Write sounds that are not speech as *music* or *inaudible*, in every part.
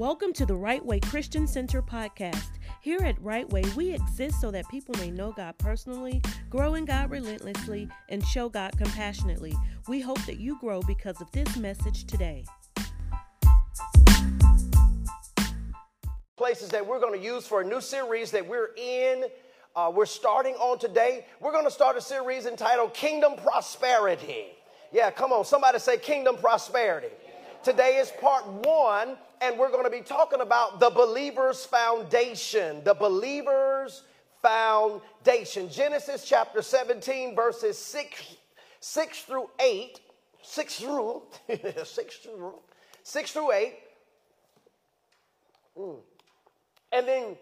Welcome to the Right Way Christian Center podcast. Here at Right Way, we exist so that people may know God personally, grow in God relentlessly, and show God compassionately. We hope that you grow because of this message today. Places that we're going to use for a new series that we're in. Uh, we're starting on today. We're going to start a series entitled Kingdom Prosperity. Yeah, come on, somebody say Kingdom Prosperity. Today is part one, and we're going to be talking about the believer's foundation. The believer's foundation. Genesis chapter 17, verses 6, 6 through 8. 6 through, *laughs* 6 through, 6 through 8. Mm. And then,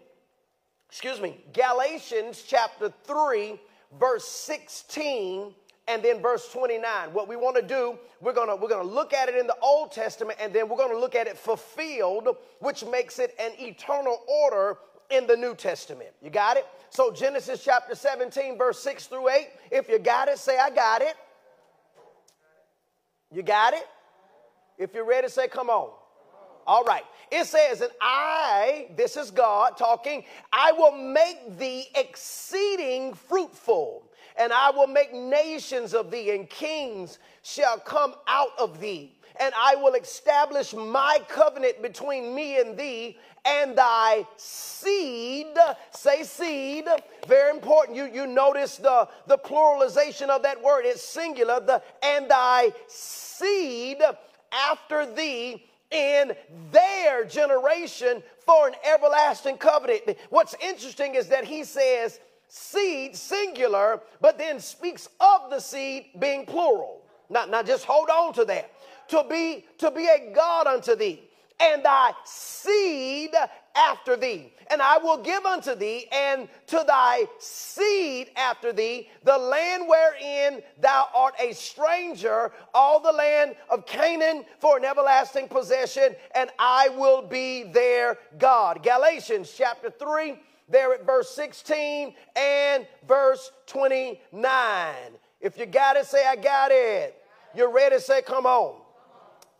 excuse me, Galatians chapter 3, verse 16 and then verse 29. What we want to do, we're going to we're going to look at it in the Old Testament and then we're going to look at it fulfilled, which makes it an eternal order in the New Testament. You got it? So Genesis chapter 17 verse 6 through 8. If you got it, say I got it. You got it? If you're ready, say come on. All right. It says, and I, this is God talking, I will make thee exceeding fruitful and I will make nations of thee, and kings shall come out of thee. And I will establish my covenant between me and thee and thy seed. Say seed. Very important. You, you notice the, the pluralization of that word. It's singular. The and thy seed after thee in their generation for an everlasting covenant. What's interesting is that he says, seed, singular, but then speaks of the seed being plural. Now, now just hold on to that. To be, to be a God unto thee, and thy seed after thee. And I will give unto thee and to thy seed after thee the land wherein thou art a stranger, all the land of Canaan for an everlasting possession, and I will be their God. Galatians chapter 3 there at verse 16 and verse 29. If you got it, say, I got it. You're ready, say, come on.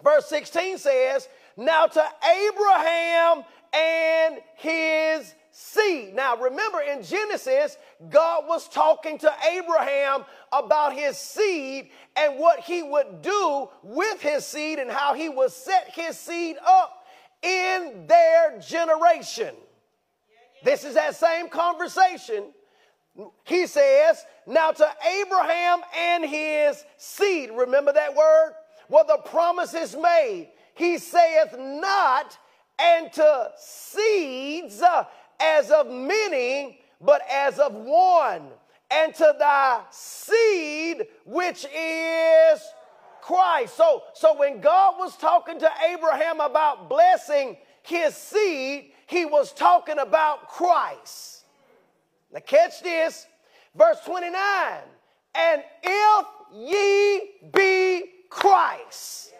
Verse 16 says, Now to Abraham and his seed. Now remember in Genesis, God was talking to Abraham about his seed and what he would do with his seed and how he would set his seed up in their generation. This is that same conversation. He says, Now to Abraham and his seed, remember that word? Well, the promise is made. He saith not, and to seeds uh, as of many, but as of one, and to thy seed, which is Christ. So, so when God was talking to Abraham about blessing his seed, he was talking about Christ. Now, catch this, verse 29 and if ye be Christ,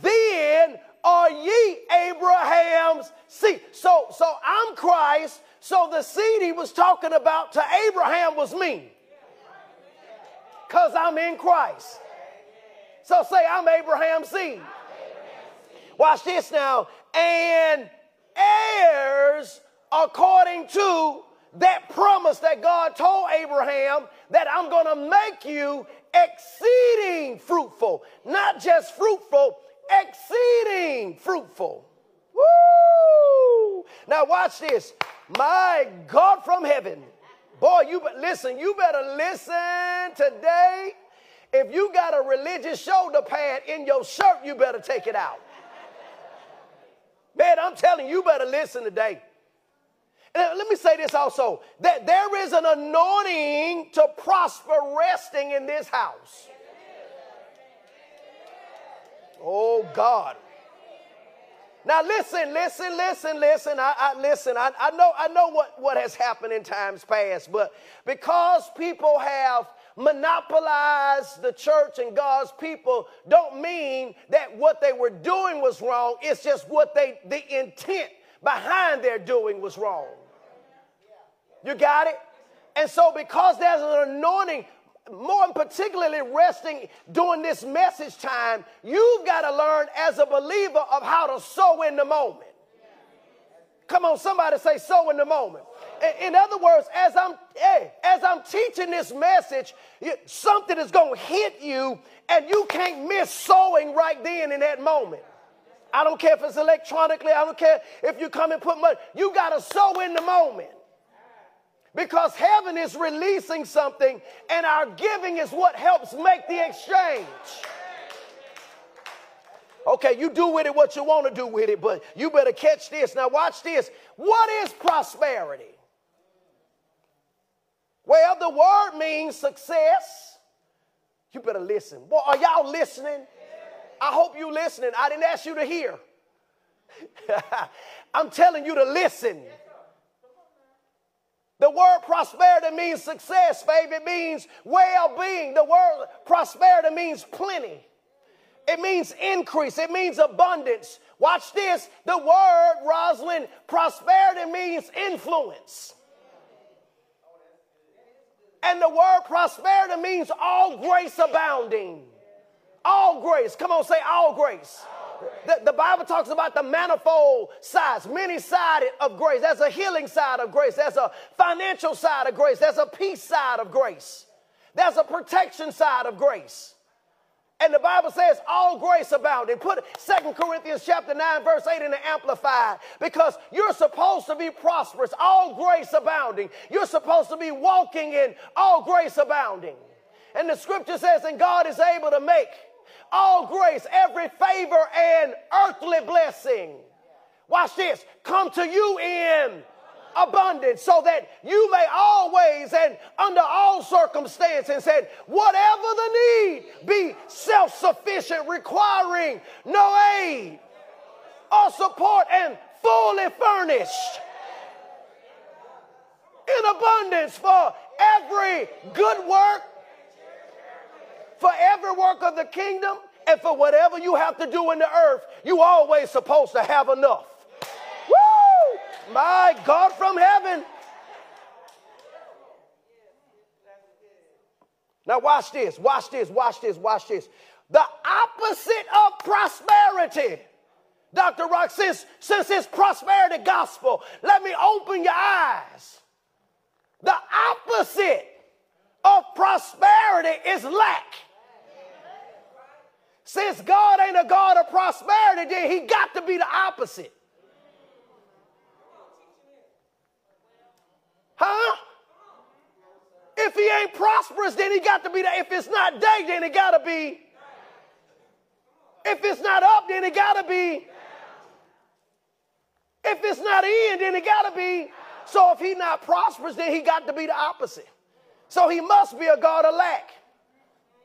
then are ye Abraham's seed. So, so I'm Christ. So the seed he was talking about to Abraham was me. Because I'm in Christ. So say, I'm Abraham's seed. Watch this now. And heirs according to that promise that God told Abraham that I'm going to make you exceeding fruitful. Not just fruitful, exceeding fruitful. Woo! Now watch this. My God from heaven. Boy, you but listen, you better listen today. If you got a religious shoulder pad in your shirt, you better take it out. Man, I'm telling you, you better listen today. Let me say this also that there is an anointing to prosper resting in this house. Oh, God. Now listen, listen, listen, listen. I, I listen. I, I know, I know what, what has happened in times past, but because people have monopolize the church and God's people don't mean that what they were doing was wrong. It's just what they, the intent behind their doing was wrong. You got it? And so, because there's an anointing, more particularly resting during this message time, you've got to learn as a believer of how to sow in the moment. Come on, somebody say so in the moment. In other words, as I'm hey, as I'm teaching this message, something is going to hit you and you can't miss sowing right then in that moment. I don't care if it's electronically, I don't care if you come and put money. You got to sow in the moment. Because heaven is releasing something and our giving is what helps make the exchange. Okay, you do with it what you want to do with it, but you better catch this. Now, watch this. What is prosperity? Well, the word means success. You better listen. Boy, are y'all listening? I hope you listening. I didn't ask you to hear. *laughs* I'm telling you to listen. The word prosperity means success, baby. It means well being. The word prosperity means plenty. It means increase. It means abundance. Watch this. The word, Rosalind, prosperity means influence. And the word prosperity means all grace abounding. All grace. Come on, say all grace. The, the, Bible talks about the manifold sides, many sided of grace. There's a healing side of grace. There's a financial side of grace. There's a peace side of grace. There's a protection side of grace. And the Bible says all grace abounding. Put Second Corinthians chapter 9, verse 8 in the Amplified. Because you're supposed to be prosperous, all grace abounding. You're supposed to be walking in all grace abounding. And the scripture says, and God is able to make all grace, every favor and earthly blessing. Watch this. Come to you in abundance so that you may always and under all circumstances and whatever the need be self-sufficient requiring no aid or support and fully furnished in abundance for every good work for every work of the kingdom and for whatever you have to do in the earth you always supposed to have enough my God from heaven. Now, watch this, watch this, watch this, watch this. The opposite of prosperity. Dr. Rock, since, since it's prosperity gospel, let me open your eyes. The opposite of prosperity is lack. Since God ain't a God of prosperity, then he got to be the opposite. Huh? If he ain't prosperous, then he got to be there. If it's not day, then it got to be. If it's not up, then it got to be. If it's not in, then it got to be. So if he not prosperous, then he got to be the opposite. So he must be a God of lack.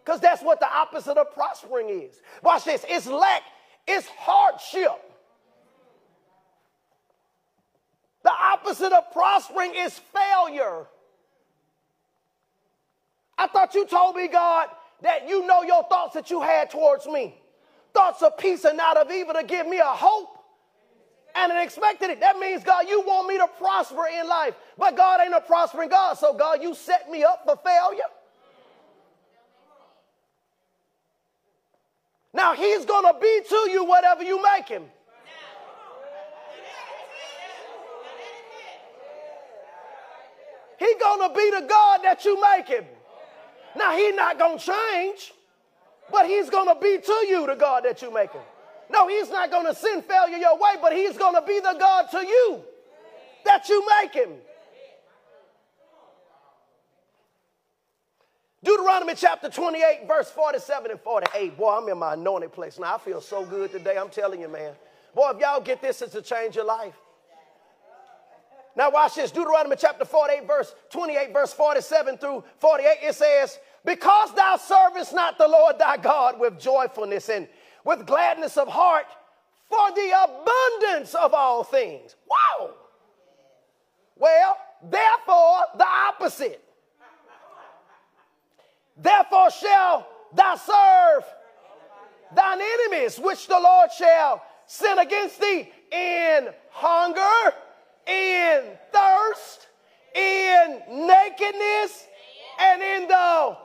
Because that's what the opposite of prospering is. Watch this. It's lack. It's hardship. The opposite of prospering is failure. I thought you told me, God, that you know your thoughts that you had towards me. Thoughts of peace and not of evil to give me a hope and an expected it. That means, God, you want me to prosper in life. But God ain't a prospering God. So, God, you set me up for failure. Now, He's going to be to you whatever you make Him. He gonna be the God that you make him. Now he's not gonna change, but he's gonna be to you the God that you make him. No, he's not gonna send failure your way, but he's gonna be the God to you that you make him. Deuteronomy chapter 28, verse 47 and 48. Boy, I'm in my anointed place. Now I feel so good today. I'm telling you, man. Boy, if y'all get this, it's to change your life. Now, watch this Deuteronomy chapter 48, verse 28, verse 47 through 48. It says, Because thou servest not the Lord thy God with joyfulness and with gladness of heart for the abundance of all things. Wow. Well, therefore, the opposite. Therefore shall thou serve thine enemies, which the Lord shall send against thee in hunger in thirst, in nakedness, and in the,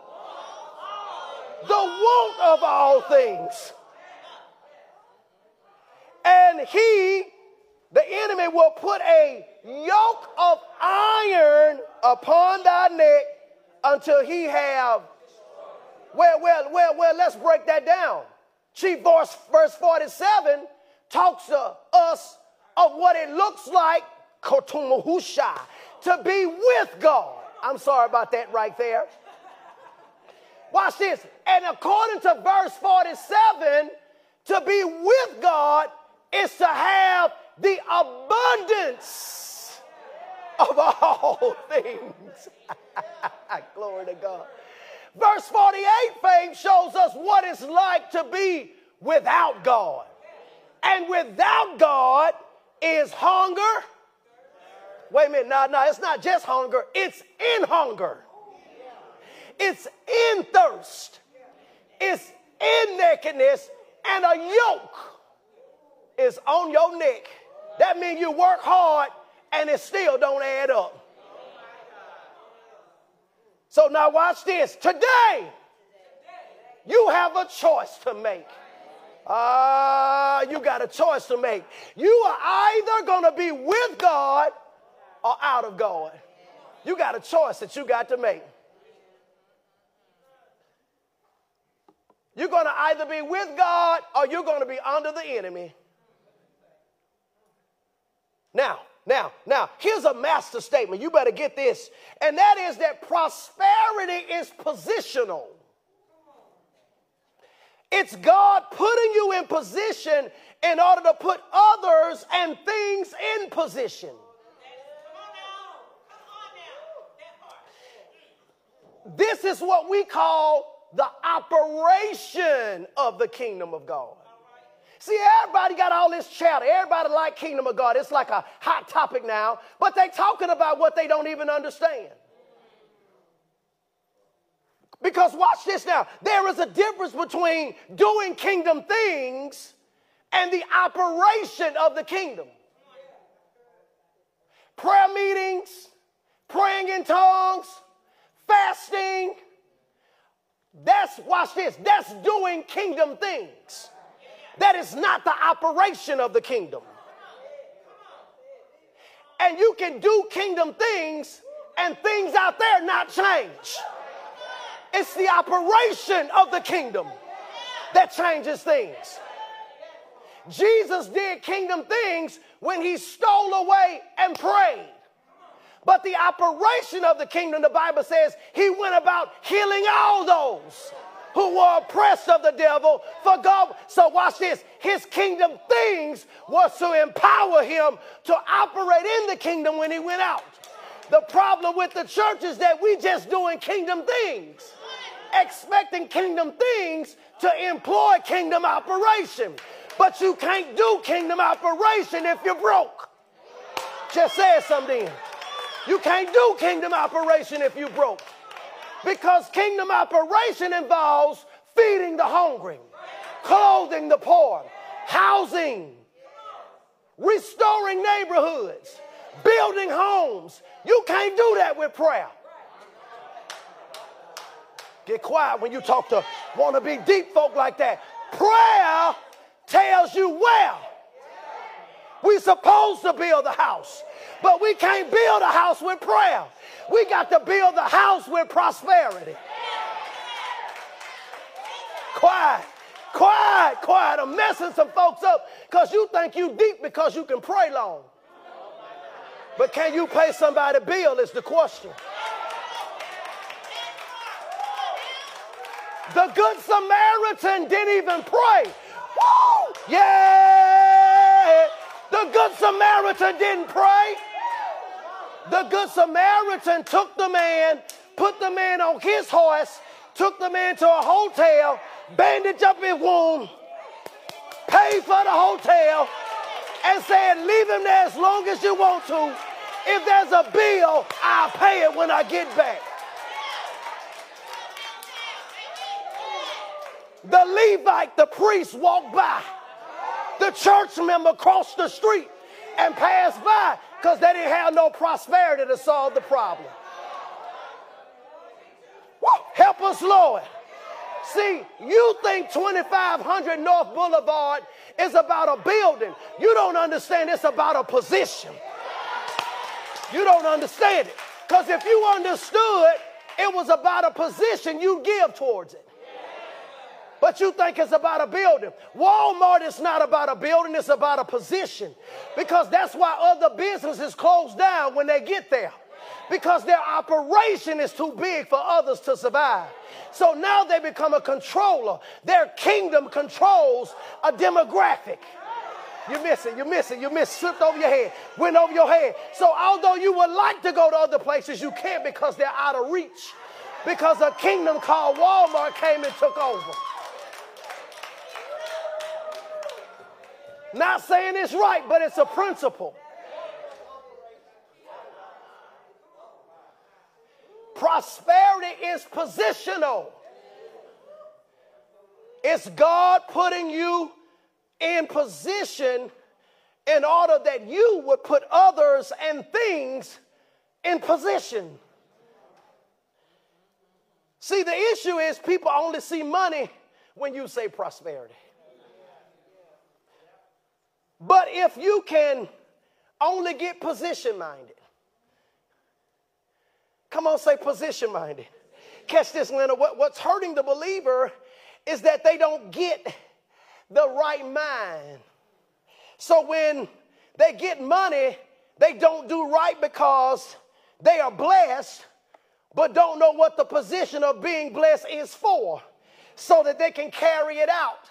the want of all things. And he the enemy will put a yoke of iron upon thy neck until he have well well well well let's break that down chief verse, verse 47 talks to us of what it looks like to be with god i'm sorry about that right there watch this and according to verse 47 to be with god is to have the abundance of all *laughs* things. *laughs* Glory to God. Verse 48, faith shows us what it's like to be without God. And without God is hunger. Wait a minute, no, no, it's not just hunger, it's in hunger. It's in thirst. It's in nakedness and a yoke is on your neck that means you work hard and it still don't add up. So now watch this. Today, you have a choice to make. Ah, uh, you got a choice to make. You are either going to be with God or out of God. You got a choice that you got to make. You're going to either be with God or you're going to be under the enemy. Now, now, now, here's a master statement. You better get this. And that is that prosperity is positional. It's God putting you in position in order to put others and things in position. This is what we call the operation of the kingdom of God. See, everybody got all this chatter. Everybody like kingdom of God. It's like a hot topic now, but they talking about what they don't even understand. Because watch this now. There is a difference between doing kingdom things and the operation of the kingdom. Prayer meetings, praying in tongues, fasting. That's, watch this, that's doing kingdom things. That is not the operation of the kingdom. And you can do kingdom things and things out there not change. It's the operation of the kingdom that changes things. Jesus did kingdom things when he stole away and prayed. But the operation of the kingdom, the Bible says, he went about healing all those who were oppressed of the devil for God. So watch this. His kingdom things was to empower him to operate in the kingdom when he went out. The problem with the church is that we just doing kingdom things, expecting kingdom things to employ kingdom operation. But you can't do kingdom operation if you're broke. Just say something. You can't do kingdom operation if you're broke. Because kingdom operation involves feeding the hungry, clothing the poor, housing, restoring neighborhoods, building homes. You can't do that with prayer. Get quiet when you talk to want to be deep folk like that. Prayer tells you where. We're supposed to build the house, but we can't build a house with prayer. We got to build the house with prosperity. Quiet, quiet, quiet. I'm messing some folks up because you think you deep because you can pray long. But can you pay somebody a bill is the question. The Good Samaritan didn't even pray. Woo! Yeah! The Good Samaritan didn't pray. The Good Samaritan took the man, put the man on his horse, took the man to a hotel, bandaged up his wound, paid for the hotel, and said, Leave him there as long as you want to. If there's a bill, I'll pay it when I get back. The Levite, the priest, walked by. The church member crossed the street and passed by because they didn't have no prosperity to solve the problem. Woo, help us, Lord. See, you think 2500 North Boulevard is about a building. You don't understand it's about a position. You don't understand it. Because if you understood it was about a position, you give towards it. But you think it's about a building. Walmart is not about a building, it's about a position. Because that's why other businesses close down when they get there. Because their operation is too big for others to survive. So now they become a controller. Their kingdom controls a demographic. You miss it, you miss it, you miss it. Slipped over your head, went over your head. So although you would like to go to other places, you can't because they're out of reach. Because a kingdom called Walmart came and took over. Not saying it's right, but it's a principle. Prosperity is positional. It's God putting you in position in order that you would put others and things in position. See, the issue is people only see money when you say prosperity. But if you can only get position minded, come on, say position minded. Catch this, Leonard. What, what's hurting the believer is that they don't get the right mind. So when they get money, they don't do right because they are blessed, but don't know what the position of being blessed is for so that they can carry it out.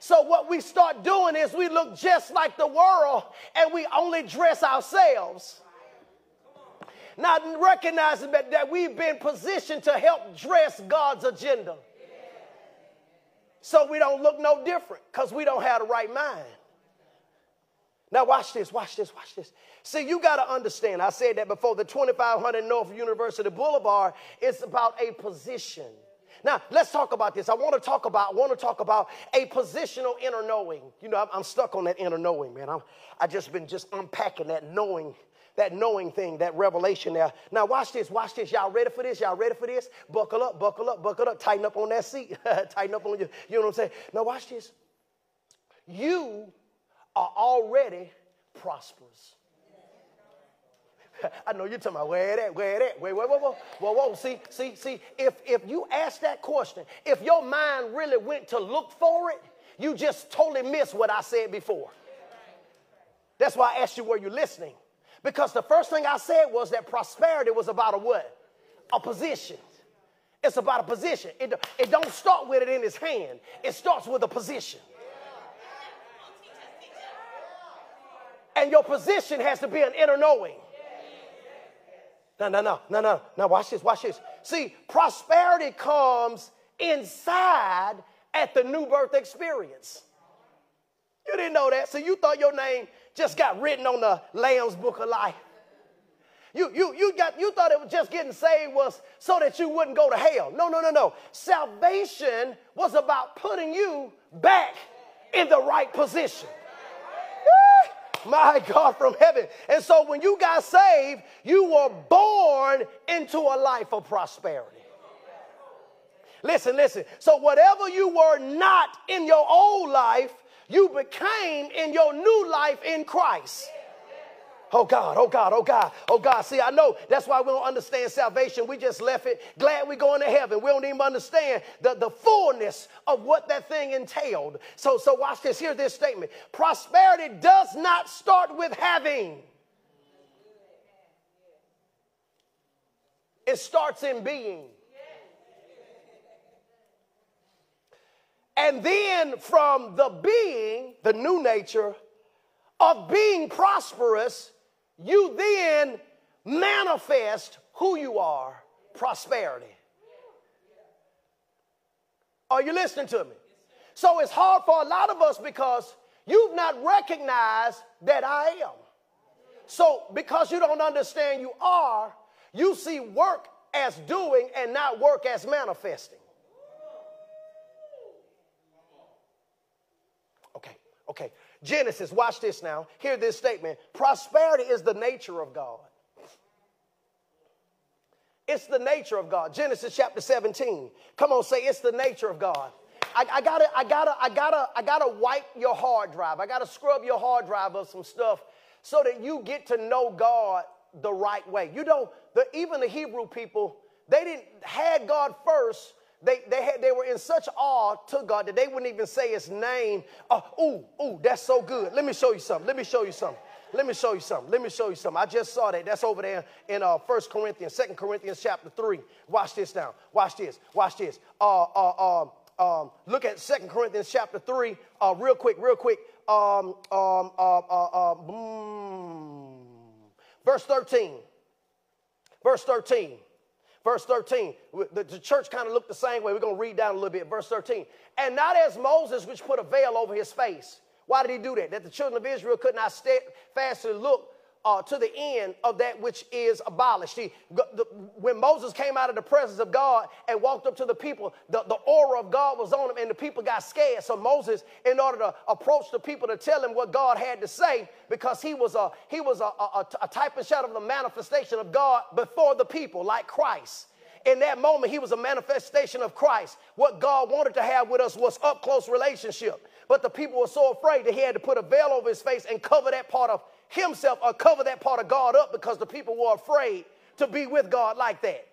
So, what we start doing is we look just like the world and we only dress ourselves. Not recognizing that, that we've been positioned to help dress God's agenda. So we don't look no different because we don't have the right mind. Now, watch this, watch this, watch this. See, you got to understand, I said that before, the 2500 North University Boulevard is about a position. Now, let's talk about this. I want to talk about, I want to talk about a positional inner knowing. You know, I'm, I'm stuck on that inner knowing, man. I'm, I just been just unpacking that knowing, that knowing thing, that revelation there. Now, watch this, watch this. Y'all ready for this? Y'all ready for this? Buckle up, buckle up, buckle up. Tighten up on that seat. *laughs* Tighten up on your, you know what I'm saying? Now, watch this. You are already prosperous. *laughs* I know you're talking about where that, where that, wait, wait, whoa, whoa, whoa, whoa. See, see, see. If if you ask that question, if your mind really went to look for it, you just totally missed what I said before. That's why I asked you were you listening, because the first thing I said was that prosperity was about a what? A position. It's about a position. It, it don't start with it in his hand. It starts with a position. And your position has to be an inner knowing. No, no, no, no, no. Now, watch this, watch this. See, prosperity comes inside at the new birth experience. You didn't know that. So you thought your name just got written on the Lamb's book of life. You, you, you, got, you thought it was just getting saved was so that you wouldn't go to hell. No, no, no, no. Salvation was about putting you back in the right position. My God from heaven. And so when you got saved, you were born into a life of prosperity. Listen, listen. So whatever you were not in your old life, you became in your new life in Christ. Oh God, oh God, oh God, oh God. See, I know that's why we don't understand salvation. We just left it. Glad we're going to heaven. We don't even understand the, the fullness of what that thing entailed. So, so watch this. Here's this statement. Prosperity does not start with having. It starts in being. And then from the being, the new nature of being prosperous, you then manifest who you are prosperity. Are you listening to me? So it's hard for a lot of us because you've not recognized that I am. So, because you don't understand you are, you see work as doing and not work as manifesting. Okay, okay. Genesis, watch this now. Hear this statement prosperity is the nature of God. It's the nature of God. Genesis chapter 17. Come on, say it's the nature of God. I, I, gotta, I gotta, I gotta, I gotta wipe your hard drive. I gotta scrub your hard drive of some stuff so that you get to know God the right way. You know, the, even the Hebrew people, they didn't had God first. They, they, had, they were in such awe to God that they wouldn't even say his name. Oh, ooh, ooh, that's so good. Let me show you something. Let me show you something. Let me show you something. Let me show you something. I just saw that. That's over there in uh, 1 Corinthians, 2 Corinthians chapter 3. Watch this now. Watch this. Watch this. Uh, uh, um, um, look at 2 Corinthians chapter 3 uh, real quick, real quick. Um, um, uh, uh, mm, verse 13. Verse 13. Verse 13. The, church kind of looked the same way. We're going to read down a little bit. Verse 13. And not as Moses, which put a veil over his face. Why did he do that? That the children of Israel could not steadfastly look uh, to the end of that which is abolished. See, the, when Moses came out of the presence of God and walked up to the people, the, the aura of God was on him and the people got scared. So Moses, in order to approach the people to tell him what God had to say, because he was a he was a, a, a type and shadow of the manifestation of God before the people, like Christ. In that moment, he was a manifestation of Christ. What God wanted to have with us was up close relationship. But the people were so afraid that he had to put a veil over his face and cover that part of himself or cover that part of God up because the people were afraid to be with God like that.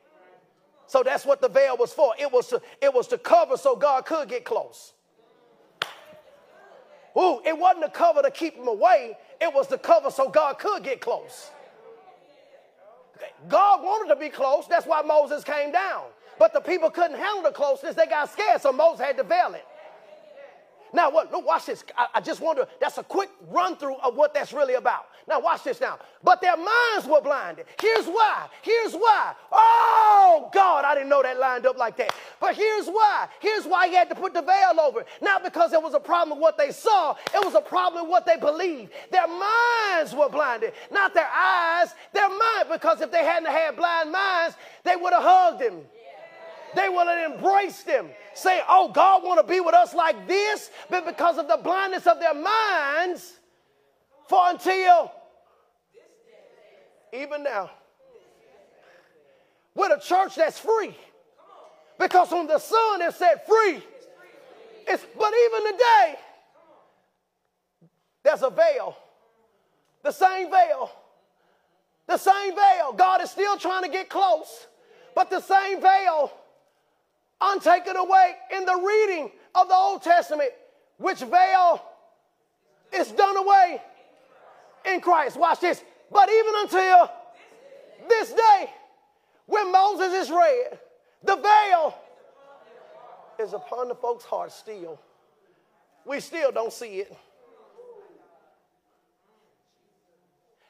So that's what the veil was for. It was to, it was to cover so God could get close. Ooh, it wasn't a cover to keep him away. It was to cover so God could get close. God wanted to be close. That's why Moses came down. But the people couldn't handle the closeness. They got scared, so Moses had to veil it. Now, what? Look, watch this. I, I just wonder. That's a quick run through of what that's really about. Now, watch this. Now, but their minds were blinded. Here's why. Here's why. Oh God, I didn't know that lined up like that. But here's why. Here's why he had to put the veil over. Not because it was a problem with what they saw. It was a problem with what they believed. Their minds were blinded, not their eyes. Their mind. Because if they hadn't had blind minds, they would have hugged him. They would have embraced him say, oh, God want to be with us like this, but because of the blindness of their minds, for until even now. We're a church that's free. Because when the Son is set free, it's, but even today, there's a veil. The same veil. The same veil. God is still trying to get close, but the same veil untaken away in the reading of the Old Testament, which veil is done away in Christ. Watch this. But even until this day, when Moses is read, the veil is upon the folks' hearts still. We still don't see it.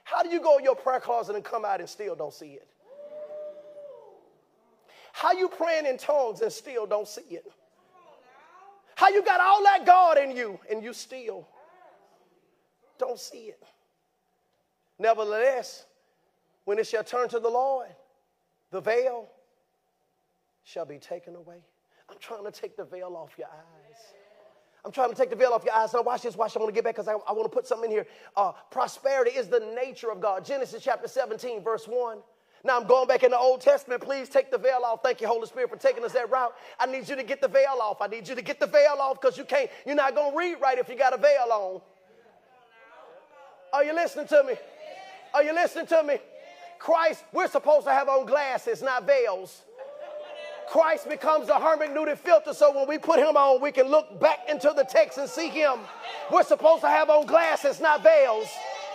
How do you go in your prayer closet and come out and still don't see it? How you praying in tongues and still don't see it? How you got all that God in you and you still don't see it? Nevertheless, when it shall turn to the Lord, the veil shall be taken away. I'm trying to take the veil off your eyes. I'm trying to take the veil off your eyes. Now, watch this. Watch. I want to get back because I, I want to put something in here. Uh, prosperity is the nature of God. Genesis chapter 17, verse 1. Now I'm going back in the Old Testament. Please take the veil off. Thank you, Holy Spirit, for taking us that route. I need you to get the veil off. I need you to get the veil off because you can't, you're not going to read right if you got a veil on. Are you listening to me? Are you listening to me? Christ, we're supposed to have on glasses, not veils. Christ becomes the hermeneutic filter so when we put him on, we can look back into the text and see him. We're supposed to have on glasses, not veils.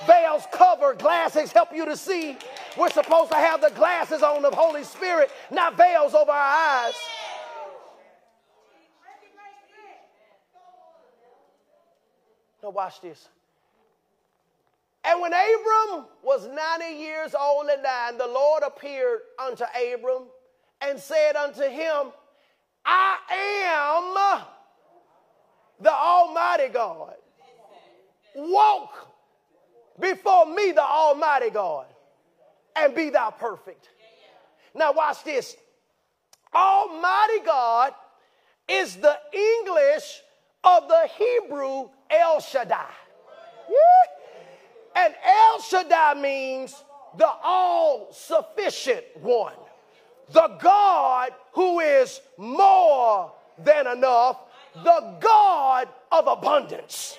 Veils cover, glasses help you to see. We're supposed to have the glasses on of the Holy Spirit, not veils over our eyes. Now, watch this. And when Abram was 90 years old and died, the Lord appeared unto Abram and said unto him, I am the Almighty God. Walk before me, the Almighty God, and be thou perfect. Now, watch this. Almighty God is the English of the Hebrew El Shaddai. And El Shaddai means the all sufficient one, the God who is more than enough the God of abundance.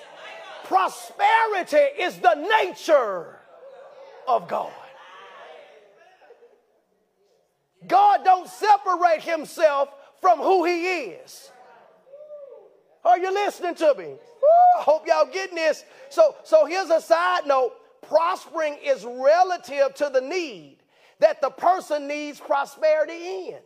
Prosperity is the nature of God. God don't separate himself from who he is. Are you listening to me? I hope y'all getting this. So, so here's a side note. Prospering is relative to the need that the person needs prosperity in.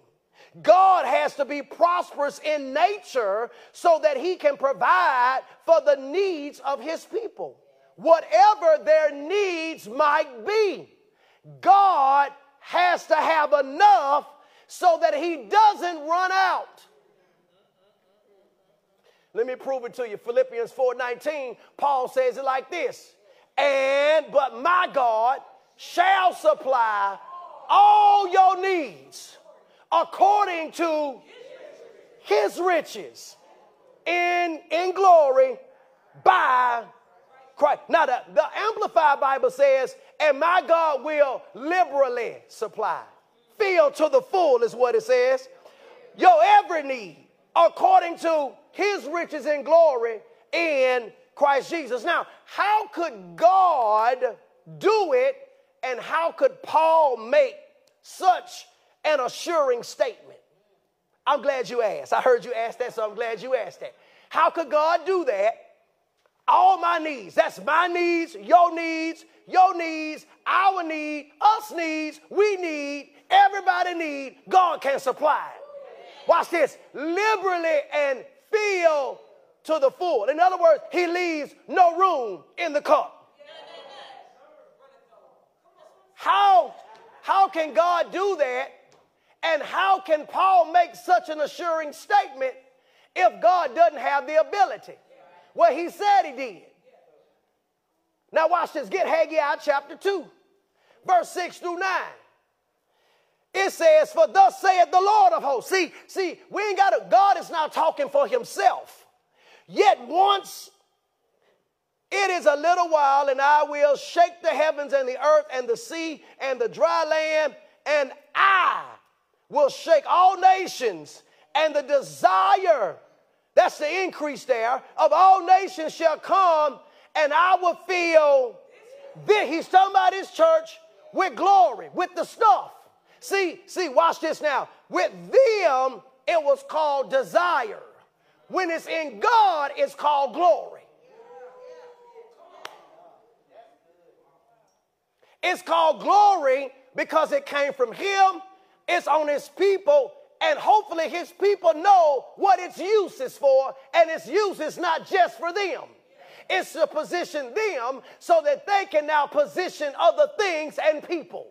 God has to be prosperous in nature so that he can provide for the needs of his people. Whatever their needs might be, God has to have enough so that he doesn't run out. Let me prove it to you. Philippians 4:19, Paul says it like this. And but my God shall supply all your needs according to his riches in, in glory by Christ. Now, the, the Amplified Bible says, and my God will liberally supply. Fill to the full is what it says. Your every need according to his riches and glory in Christ Jesus. Now, how could God do it and how could Paul make such an assuring statement? I'm glad you asked. I heard you ask that, so I'm glad you asked that. How could God do that? All my needs, that's my needs, your needs, your needs, our need, us needs, we need, everybody need, God can supply Watch this, liberally and fill to the full. In other words, he leaves no room in the cup. How, how can God do that? And how can Paul make such an assuring statement if God doesn't have the ability? Well, he said he did. Now, watch this. Get Haggai chapter 2, verse 6 through 9. It says, For thus saith the Lord of hosts. See, see, we ain't got to, God is not talking for himself. Yet once it is a little while, and I will shake the heavens and the earth and the sea and the dry land, and I will shake all nations, and the desire, that's the increase there, of all nations shall come, and I will fill this. He's talking about his church with glory, with the stuff. See, see, watch this now. With them, it was called desire. When it's in God, it's called glory. It's called glory because it came from Him, it's on His people, and hopefully His people know what its use is for, and its use is not just for them. It's to position them so that they can now position other things and people.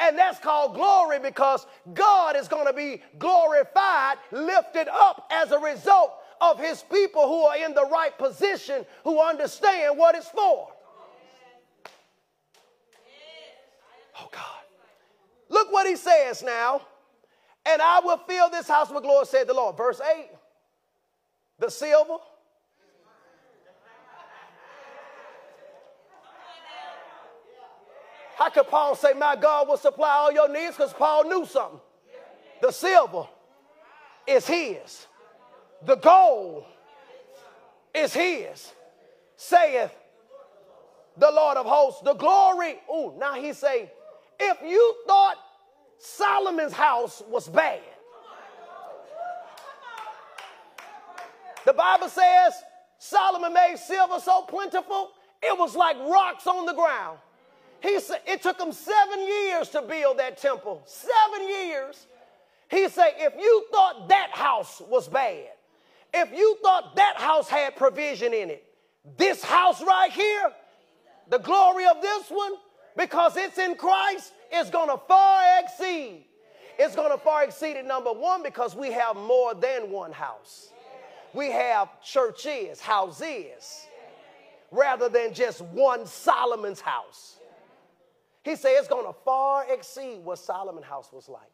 And that's called glory because God is going to be glorified, lifted up as a result of his people who are in the right position, who understand what it's for. Oh, God. Look what he says now. And I will fill this house with glory, said the Lord. Verse 8 the silver How could Paul say, My God will supply all your needs? Because Paul knew something. The silver is his, the gold is his, saith the Lord of hosts. The glory, oh, now he say, if you thought Solomon's house was bad, the Bible says Solomon made silver so plentiful, it was like rocks on the ground. He said it took him seven years to build that temple. Seven years. He said, if you thought that house was bad, if you thought that house had provision in it, this house right here, the glory of this one, because it's in Christ, is going to far exceed. It's going to far exceed it, number one, because we have more than one house. We have churches, houses, rather than just one Solomon's house. He said it's going to far exceed what Solomon's house was like.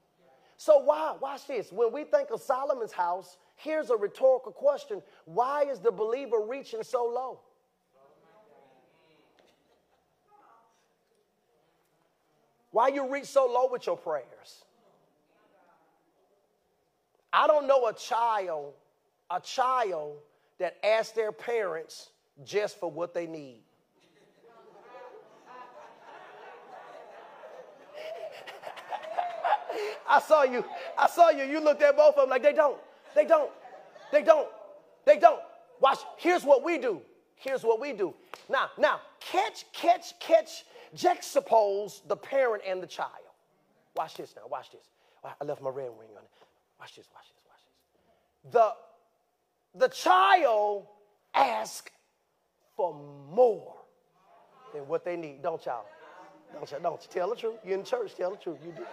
So why? Watch this. When we think of Solomon's house, here's a rhetorical question. Why is the believer reaching so low? Why you reach so low with your prayers? I don't know a child a child that asks their parents just for what they need. I saw you. I saw you. You looked at both of them like they don't. They don't. They don't. They don't. Watch. Here's what we do. Here's what we do. Now, now, catch, catch, catch, juxtapose the parent and the child. Watch this now. Watch this. I left my red ring on it. Watch this. Watch this. Watch this. The the child asks for more than what they need, don't y'all? Don't y'all? Don't you tell the truth? You're in church? Tell the truth. You do.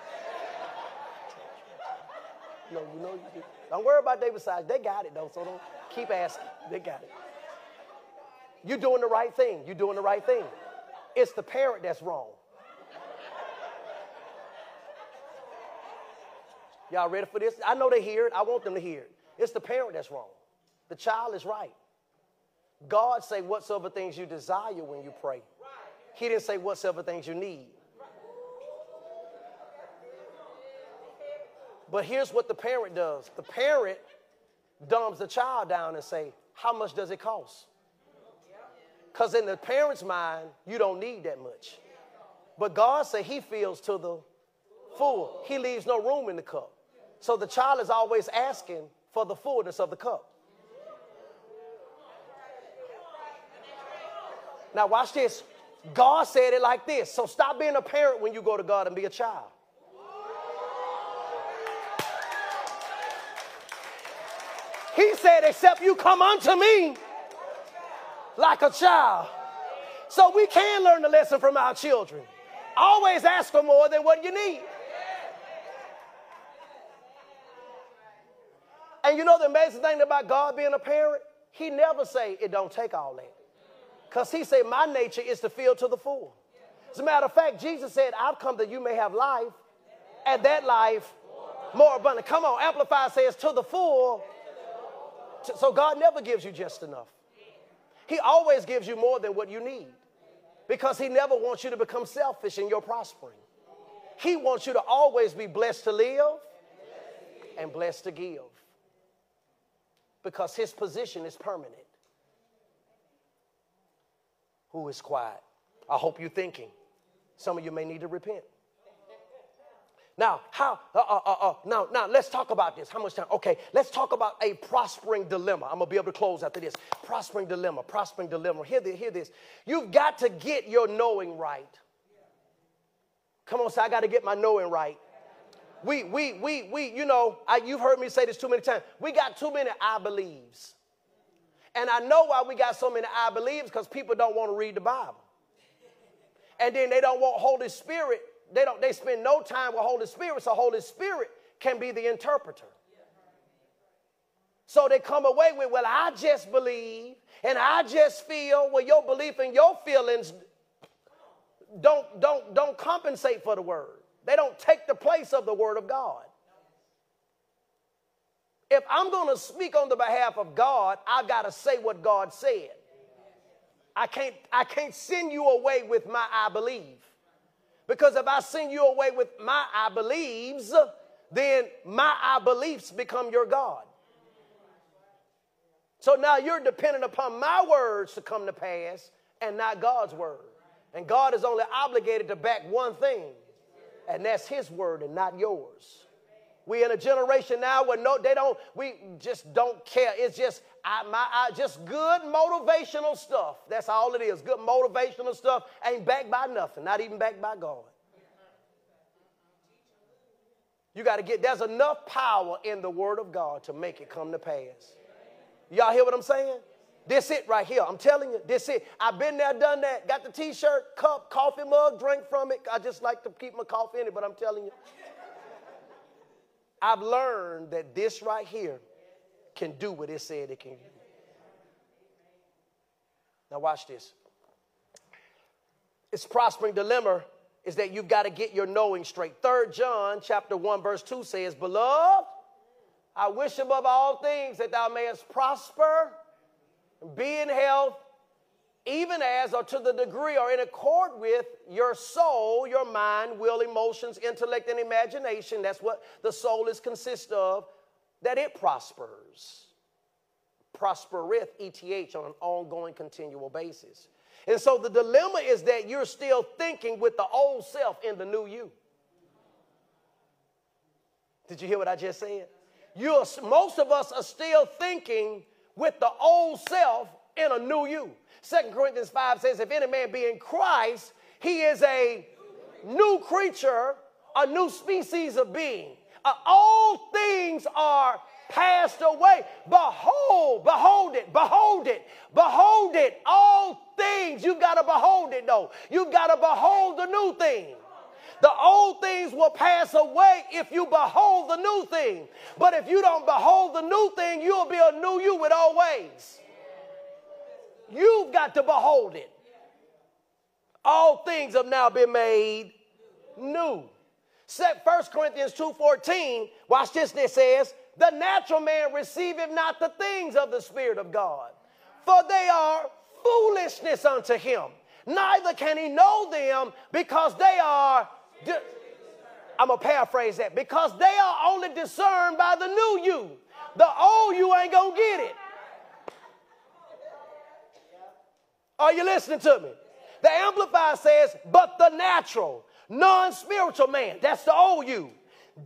No, you know you do. Don't worry about David size. They got it though, so don't keep asking. They got it. You're doing the right thing. You're doing the right thing. It's the parent that's wrong. Y'all ready for this? I know they hear it. I want them to hear it. It's the parent that's wrong. The child is right. God say whatsoever things you desire when you pray. He didn't say whatsoever things you need. But here's what the parent does. The parent dumbs the child down and say, how much does it cost? Because in the parent's mind, you don't need that much. But God said he fills to the full. He leaves no room in the cup. So the child is always asking for the fullness of the cup. Now watch this. God said it like this. So stop being a parent when you go to God and be a child. He said, except you come unto me like a child. So we can learn the lesson from our children. Always ask for more than what you need. And you know the amazing thing about God being a parent? He never say it don't take all that. Because he said, my nature is to fill to the full. As a matter of fact, Jesus said, I've come that you may have life, and that life more abundant. Come on, Amplify says to the full so God never gives you just enough. He always gives you more than what you need because He never wants you to become selfish in your prospering. He wants you to always be blessed to live and blessed to give because His position is permanent. Who is quiet? I hope you're thinking. Some of you may need to repent. Now, how, uh, uh, uh, uh, now, now let's talk about this. How much time? Okay, let's talk about a prospering dilemma. I'm gonna be able to close after this. Prospering dilemma, prospering dilemma. Hear, the, hear this. You've got to get your knowing right. Come on, say, I got to get my knowing right. We, we, we, we, you know, I, you've heard me say this too many times. We got too many I believes. And I know why we got so many I believes because people don't want to read the Bible. And then they don't want Holy Spirit they don't they spend no time with Holy Spirit, so Holy Spirit can be the interpreter. So they come away with, well, I just believe and I just feel. Well, your belief and your feelings don't don't don't compensate for the word. They don't take the place of the word of God. If I'm going to speak on the behalf of God, I've got to say what God said. I can't I can't send you away with my I believe. Because if I send you away with my I believes, then my I beliefs become your God. So now you're dependent upon my words to come to pass and not God's word. And God is only obligated to back one thing, and that's his word and not yours. We in a generation now where no, they don't, we just don't care. It's just I, my, I, just good motivational stuff. That's all it is. Good motivational stuff ain't backed by nothing, not even backed by God. You got to get, there's enough power in the Word of God to make it come to pass. Y'all hear what I'm saying? This it right here. I'm telling you, this it. I've been there, done that. Got the t-shirt, cup, coffee mug, drink from it. I just like to keep my coffee in it, but I'm telling you. I've learned that this right here can do what it said it can do. Now watch this. Its prospering dilemma is that you've got to get your knowing straight. Third John chapter 1 verse 2 says, "Beloved, I wish above all things that thou mayest prosper, be in health, even as or to the degree or in accord with your soul, your mind, will, emotions, intellect, and imagination. That's what the soul is consist of, that it prospers. prospereth, ETH, on an ongoing, continual basis. And so the dilemma is that you're still thinking with the old self in the new you. Did you hear what I just said? You're, most of us are still thinking with the old self in a new you. Second Corinthians 5 says, If any man be in Christ, he is a new creature, a new species of being. Uh, all things are passed away. Behold, behold it, behold it, behold it. All things, you've got to behold it though. You've got to behold the new thing. The old things will pass away if you behold the new thing. But if you don't behold the new thing, you'll be a new you with always. You've got to behold it. All things have now been made new. Set 1 Corinthians 2.14, watch this, it says, the natural man receiveth not the things of the Spirit of God, for they are foolishness unto him. Neither can he know them because they are, di- I'm going to paraphrase that, because they are only discerned by the new you. The old you ain't going to get it. Are you listening to me? The Amplified says, but the natural, non spiritual man, that's the old you,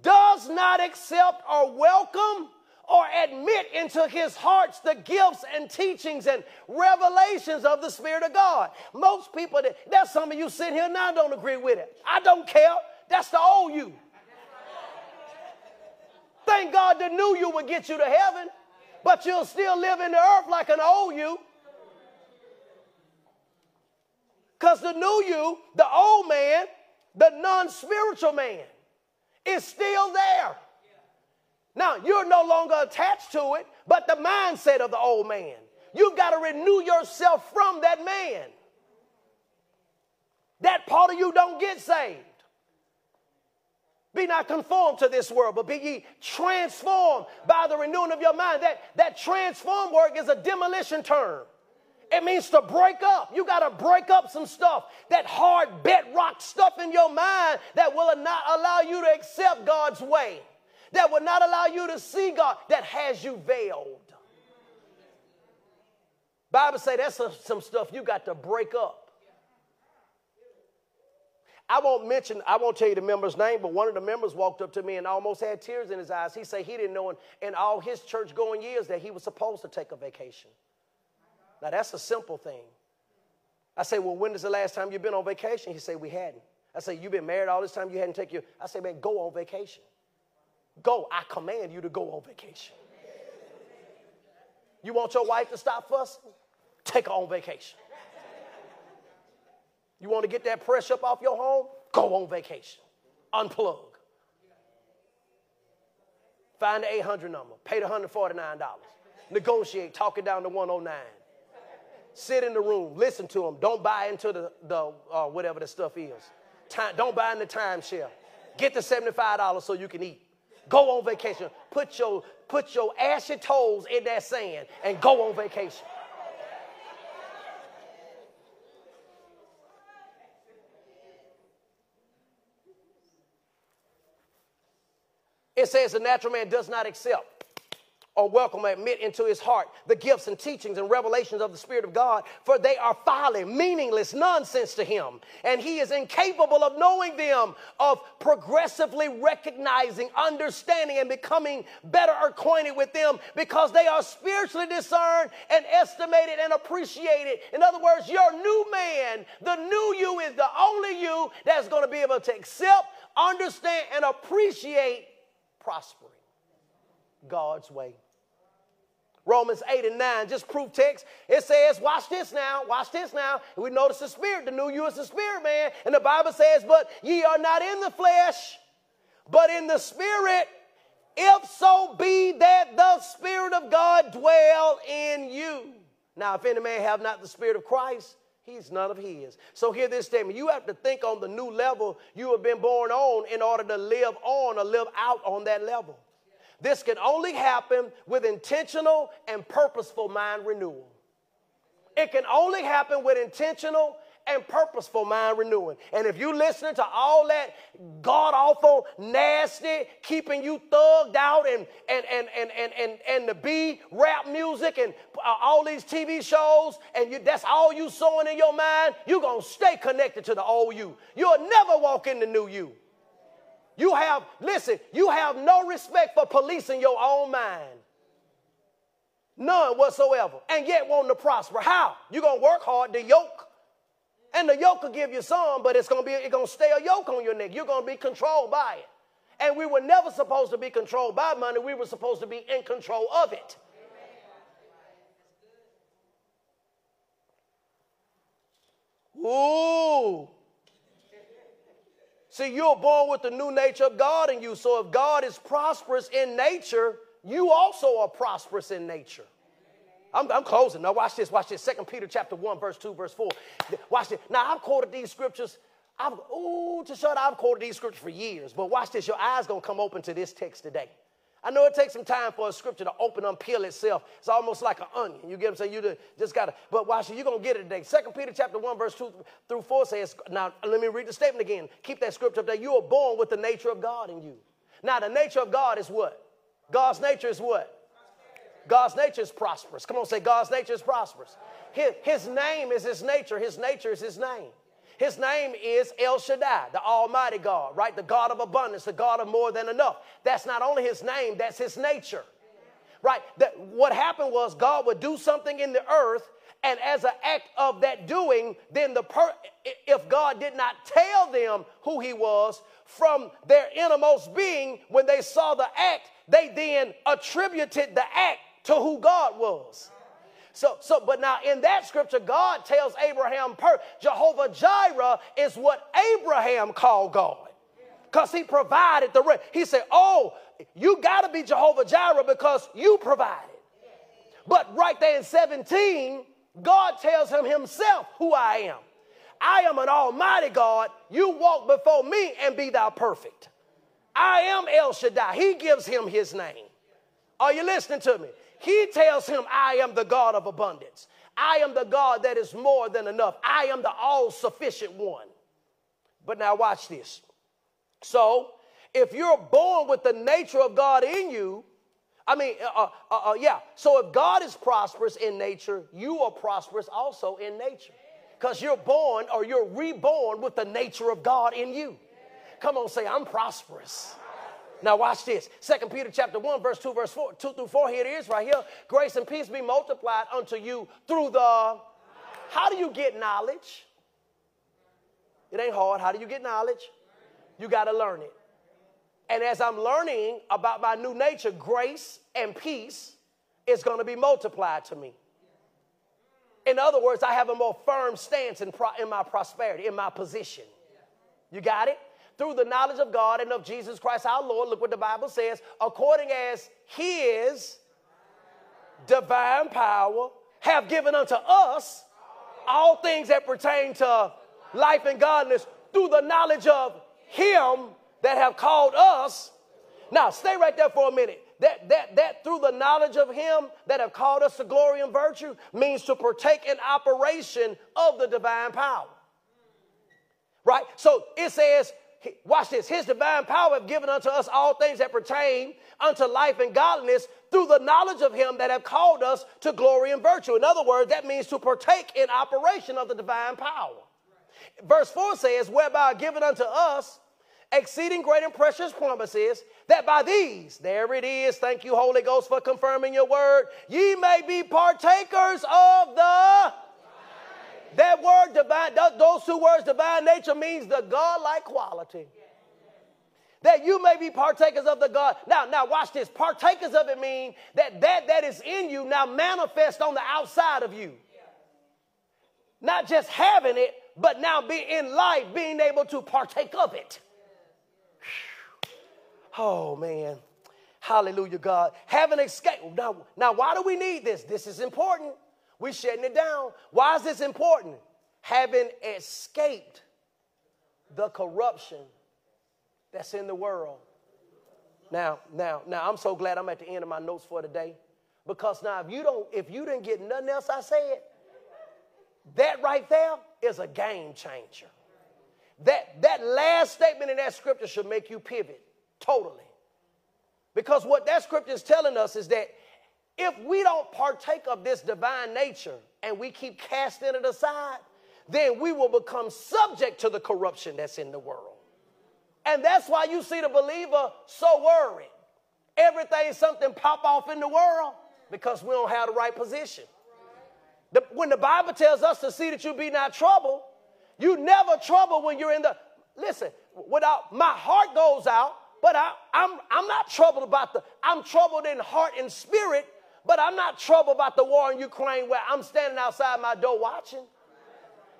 does not accept or welcome or admit into his hearts the gifts and teachings and revelations of the Spirit of God. Most people—that's some of you sitting here now don't agree with it. I don't care. That's the old you. Thank God the new you will get you to heaven, but you'll still live in the earth like an old you. Because the new you, the old man, the non spiritual man, is still there. Now, you're no longer attached to it, but the mindset of the old man. You've got to renew yourself from that man. That part of you don't get saved. Be not conformed to this world, but be ye transformed by the renewing of your mind. That, that transform work is a demolition term. It means to break up. You got to break up some stuff, that hard bedrock stuff in your mind that will not allow you to accept God's way, that will not allow you to see God, that has you veiled. Bible say that's some stuff you got to break up. I won't mention, I won't tell you the member's name, but one of the members walked up to me and almost had tears in his eyes. He said he didn't know in, in all his church going years that he was supposed to take a vacation. Now, that's a simple thing. I say, well, when is the last time you've been on vacation? He say, we hadn't. I say, you've been married all this time, you hadn't taken your. I say, man, go on vacation. Go. I command you to go on vacation. You want your wife to stop fussing? Take her on vacation. You want to get that pressure up off your home? Go on vacation. Unplug. Find the 800 number. Pay the $149. Negotiate. Talk it down to 109 sit in the room, listen to them. Don't buy into the, the uh, whatever the stuff is. Time, don't buy in the timeshare. Get the $75 so you can eat. Go on vacation. Put your, put your ashy toes in that sand and go on vacation. It says the natural man does not accept or welcome or admit into his heart the gifts and teachings and revelations of the Spirit of God, for they are folly, meaningless nonsense to him. And he is incapable of knowing them, of progressively recognizing, understanding, and becoming better acquainted with them because they are spiritually discerned and estimated and appreciated. In other words, your new man, the new you, is the only you that's going to be able to accept, understand, and appreciate prospering. God's way. Romans 8 and 9, just proof text. It says, watch this now, watch this now. We notice the spirit, the new you is the spirit, man. And the Bible says, but ye are not in the flesh, but in the spirit, if so be that the spirit of God dwell in you. Now, if any man have not the spirit of Christ, he's none of his. So hear this statement. You have to think on the new level you have been born on in order to live on or live out on that level. This can only happen with intentional and purposeful mind renewal. It can only happen with intentional and purposeful mind renewing. And if you listening to all that god awful, nasty, keeping you thugged out and and and and and and, and the B rap music and uh, all these TV shows, and you, that's all you sowing in your mind, you're gonna stay connected to the old you. You'll never walk in the new you. You have, listen, you have no respect for policing your own mind. None whatsoever. And yet wanting to prosper. How? You're gonna work hard, the yoke. And the yoke will give you some, but it's gonna be it's gonna stay a yoke on your neck. You're gonna be controlled by it. And we were never supposed to be controlled by money, we were supposed to be in control of it. Ooh. See, you're born with the new nature of God in you. So if God is prosperous in nature, you also are prosperous in nature. I'm, I'm, closing. Now watch this, watch this. Second Peter chapter 1, verse 2, verse 4. Watch this. Now I've quoted these scriptures. I've ooh, to shut I've quoted these scriptures for years. But watch this. Your eyes gonna come open to this text today. I know it takes some time for a scripture to open and peel itself. It's almost like an onion. You get what I'm saying? You just got to, but watch it. You're to get it today. Second Peter chapter 1, verse 2 through 4 says, now let me read the statement again. Keep that scripture up there. You are born with the nature of God in you. Now, the nature of God is what? God's nature is what? God's nature is prosperous. Come on, say God's nature is prosperous. His, his name is his nature. His nature is his name. His name is El Shaddai, the Almighty God, right? The God of abundance, the God of more than enough. That's not only his name, that's his nature, right? That what happened was God would do something in the earth, and as an act of that doing, then the per- if God did not tell them who he was from their innermost being, when they saw the act, they then attributed the act to who God was. So, so, but now in that scripture, God tells Abraham, per, Jehovah Jireh is what Abraham called God. Because he provided the rest. He said, Oh, you got to be Jehovah Jireh because you provided. But right there in 17, God tells him himself who I am. I am an almighty God. You walk before me and be thou perfect. I am El Shaddai. He gives him his name. Are you listening to me? He tells him, I am the God of abundance. I am the God that is more than enough. I am the all sufficient one. But now, watch this. So, if you're born with the nature of God in you, I mean, uh, uh, uh, yeah. So, if God is prosperous in nature, you are prosperous also in nature. Because you're born or you're reborn with the nature of God in you. Come on, say, I'm prosperous. Now watch this. Second Peter chapter 1, verse 2, verse 4, 2 through 4. Here it is right here. Grace and peace be multiplied unto you through the. How do you get knowledge? It ain't hard. How do you get knowledge? You got to learn it. And as I'm learning about my new nature, grace and peace is going to be multiplied to me. In other words, I have a more firm stance in, pro- in my prosperity, in my position. You got it? Through the knowledge of God and of Jesus Christ our Lord. Look what the Bible says. According as his divine power have given unto us all things that pertain to life and godliness through the knowledge of him that have called us. Now, stay right there for a minute. That, that, that through the knowledge of him that have called us to glory and virtue means to partake in operation of the divine power. Right? So it says watch this, his divine power have given unto us all things that pertain unto life and godliness through the knowledge of him that have called us to glory and virtue. In other words, that means to partake in operation of the divine power. Verse 4 says, whereby are given unto us exceeding great and precious promises, that by these, there it is, thank you, Holy Ghost, for confirming your word, ye may be partakers of the that word divine, those two words, divine nature, means the God-like quality. That you may be partakers of the God. Now, now watch this. Partakers of it mean that that that is in you now manifest on the outside of you. Not just having it, but now be in life, being able to partake of it. Oh man. Hallelujah, God. Having escaped. Now, now, why do we need this? This is important. We're shutting it down. Why is this important? Having escaped the corruption that's in the world. Now, now, now, I'm so glad I'm at the end of my notes for today. Because now if you don't, if you didn't get nothing else I said, That right there is a game changer. That, that last statement in that scripture should make you pivot totally. Because what that scripture is telling us is that if we don't partake of this divine nature and we keep casting it aside, then we will become subject to the corruption that's in the world. And that's why you see the believer so worried. Everything, something pop off in the world because we don't have the right position. The, when the Bible tells us to see that you be not troubled, you never trouble when you're in the, listen, without, my heart goes out, but I, I'm, I'm not troubled about the, I'm troubled in heart and spirit, but I'm not troubled about the war in Ukraine where I'm standing outside my door watching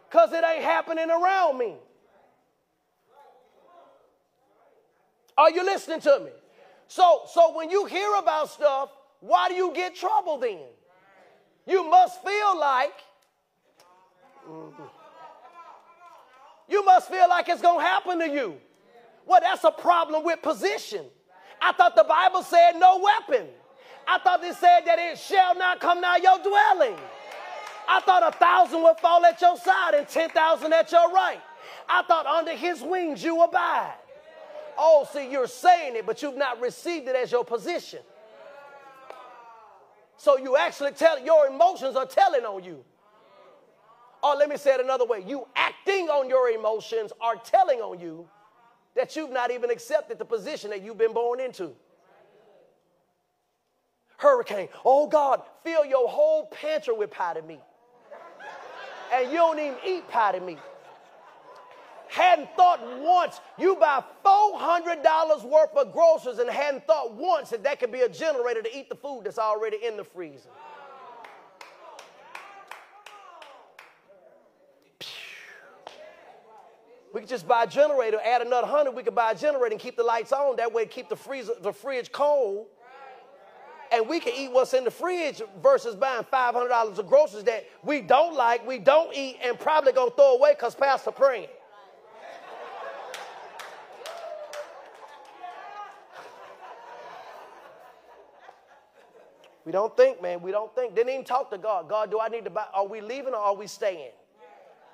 because it ain't happening around me. Are you listening to me? So, so when you hear about stuff, why do you get trouble then? You must feel like you must feel like it's to happen to you. Well, that's a problem with position. I thought the Bible said no weapon. I thought it said that it shall not come nigh your dwelling. I thought a thousand would fall at your side and 10,000 at your right. I thought under his wings you abide. Oh, see, you're saying it, but you've not received it as your position. So you actually tell your emotions are telling on you. Or let me say it another way you acting on your emotions are telling on you that you've not even accepted the position that you've been born into. Hurricane, oh God, fill your whole pantry with potted meat. And you don't even eat potted meat. Hadn't thought once, you buy $400 worth of groceries and hadn't thought once that that could be a generator to eat the food that's already in the freezer. We could just buy a generator, add another hundred. We could buy a generator and keep the lights on. That way, keep the freezer, the fridge cold. And we can eat what's in the fridge versus buying five hundred dollars of groceries that we don't like, we don't eat, and probably gonna throw away because Pastor praying. *laughs* We don't think, man. We don't think. Didn't even talk to God. God, do I need to buy? Are we leaving or are we staying?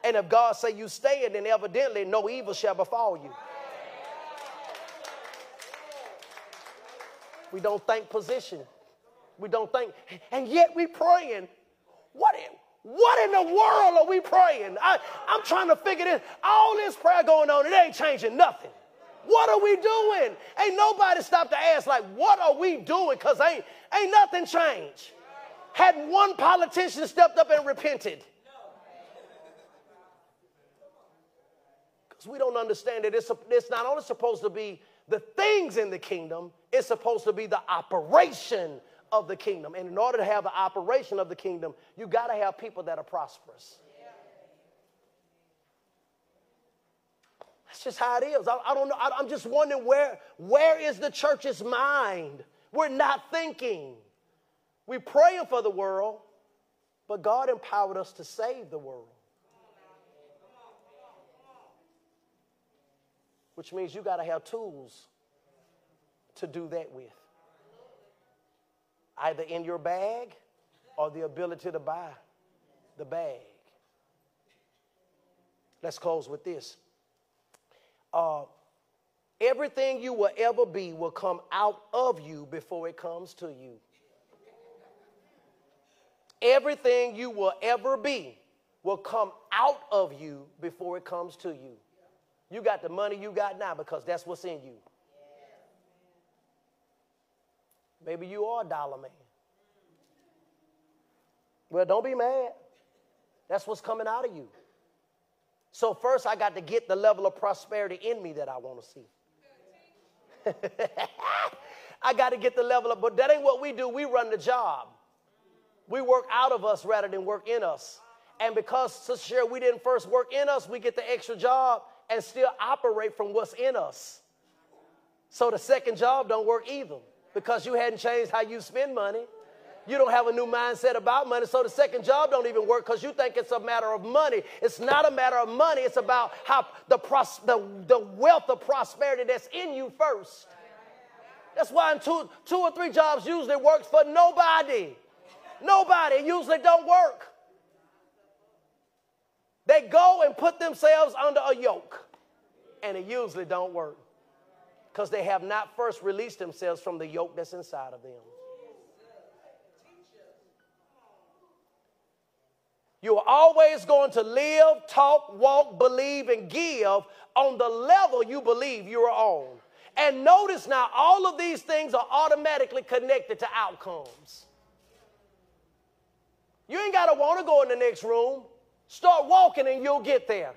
And if God say you stay, then evidently no evil shall befall you. We don't think position. We don't think, and yet we praying. What in, what in the world are we praying? I, I'm trying to figure this. All this prayer going on, it ain't changing nothing. What are we doing? Ain't nobody stopped to ask, like, what are we doing? Because ain't, ain't nothing changed. Had one politician stepped up and repented. Because we don't understand that it's, it's not only supposed to be the things in the kingdom, it's supposed to be the operation of the kingdom. And in order to have the operation of the kingdom, you got to have people that are prosperous. That's just how it is. I, I don't know. I, I'm just wondering where, where is the church's mind? We're not thinking. We're praying for the world, but God empowered us to save the world. which means you got to have tools to do that with. Either in your bag or the ability to buy the bag. Let's close with this. Uh, everything you will ever be will come out of you before it comes to you. Everything you will ever be will come out of you before it comes to you. You got the money you got now because that's what's in you. Maybe you are a dollar man. Well, don't be mad. That's what's coming out of you. So, first, I got to get the level of prosperity in me that I want to see. *laughs* I got to get the level of, but that ain't what we do. We run the job. We work out of us rather than work in us. And because, Sister Sherry, we didn't first work in us, we get the extra job and still operate from what's in us. So the second job don't work either because you hadn't changed how you spend money. You don't have a new mindset about money. So the second job don't even work because you think it's a matter of money. It's not a matter of money. It's about how the, pros- the, the wealth of prosperity that's in you first. That's why two, two or three jobs usually works for nobody. Nobody. Usually don't work. They go and put themselves under a yoke, and it usually don't work because they have not first released themselves from the yoke that's inside of them. You are always going to live, talk, walk, believe, and give on the level you believe you are on. And notice now, all of these things are automatically connected to outcomes. You ain't got to want to go in the next room. Start walking and you'll get there.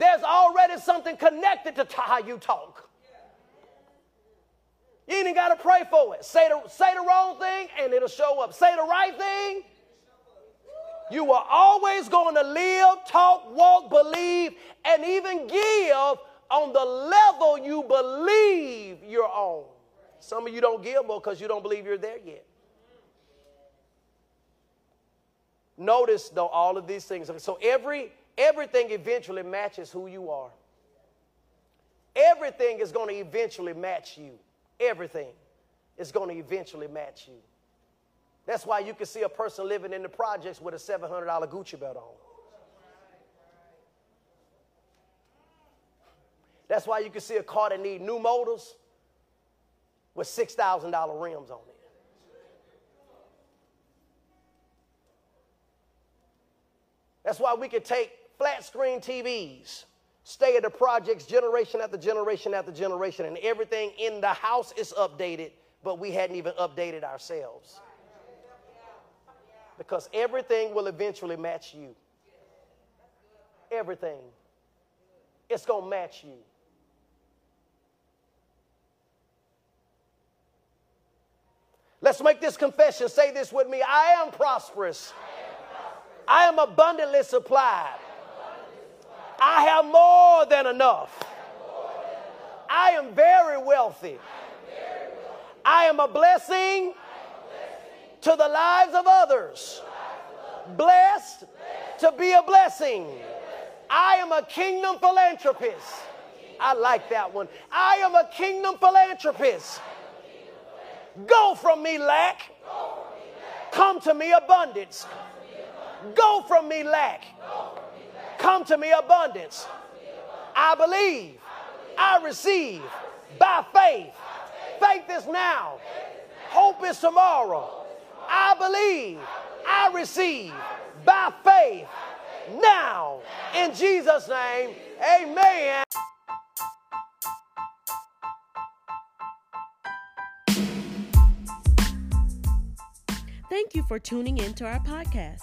There's already something connected to how you talk. You ain't got to pray for it. Say the, say the wrong thing and it'll show up. Say the right thing. You are always going to live, talk, walk, believe, and even give on the level you believe you're on. Some of you don't give more because you don't believe you're there yet. Notice though all of these things. So every everything eventually matches who you are. Everything is going to eventually match you. Everything is going to eventually match you. That's why you can see a person living in the projects with a $700 Gucci belt on. That's why you can see a car that need new motors with $6,000 rims on it. That's why we can take flat screen TVs stay at the projects generation after generation after generation, and everything in the house is updated, but we hadn't even updated ourselves. Because everything will eventually match you. Everything. It's going to match you. Let's make this confession. Say this with me I am prosperous, I am abundantly supplied. I have more than enough. I am very wealthy. I am a blessing to the lives of others. Blessed to be a blessing. I am a kingdom philanthropist. I like that one. I am a kingdom philanthropist. Go from me lack. Come to me abundance. Go from me lack. Come to me abundance. I believe. I receive by faith. Faith is now. Hope is tomorrow. I believe. I receive by faith now. In Jesus' name, amen. Thank you for tuning in to our podcast.